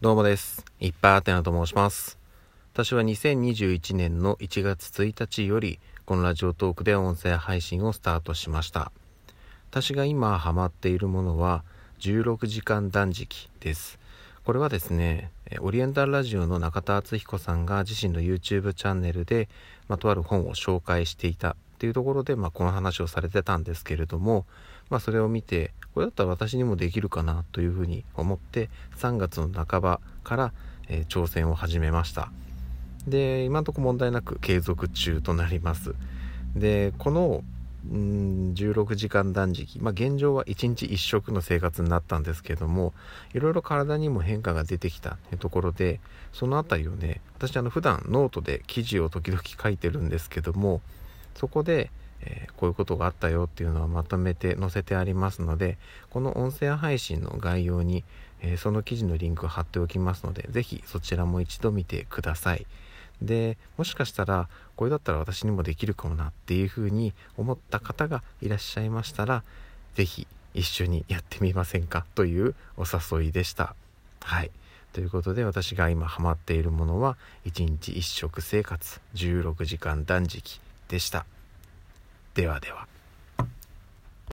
どうもです。いっぱいあてなと申します。私は2021年の1月1日より、このラジオトークで音声配信をスタートしました。私が今ハマっているものは、16時間断食です。これはですね、えオリエンタルラジオの中田敦彦さんが自身の YouTube チャンネルで、まあ、とある本を紹介していたっていうところで、まあ、この話をされてたんですけれども、まあ、それを見てこれだったら私にもできるかなというふうに思って3月の半ばから、えー挑戦を始めました。で今のところ問題なく継続中となります。でこのうん16時間断食、まあ、現状は1日1食の生活になったんですけどもいろいろ体にも変化が出てきたというところでそのあたりをね私あの普段ノートで記事を時々書いてるんですけどもそこで、えーこういうことがあったよっていうのはまとめて載せてありますのでこの音声配信の概要に、えーその記事のリンクを貼っておきますのでぜひそちらも一度見てください。でもしかしたらこれだったら私にもできるかもなっていうふうに思った方がいらっしゃいましたらぜひ一緒にやってみませんか？というお誘いでした。はい。ということで私が今ハマっているものは1日1食生活16時間断食。でした。ではでは。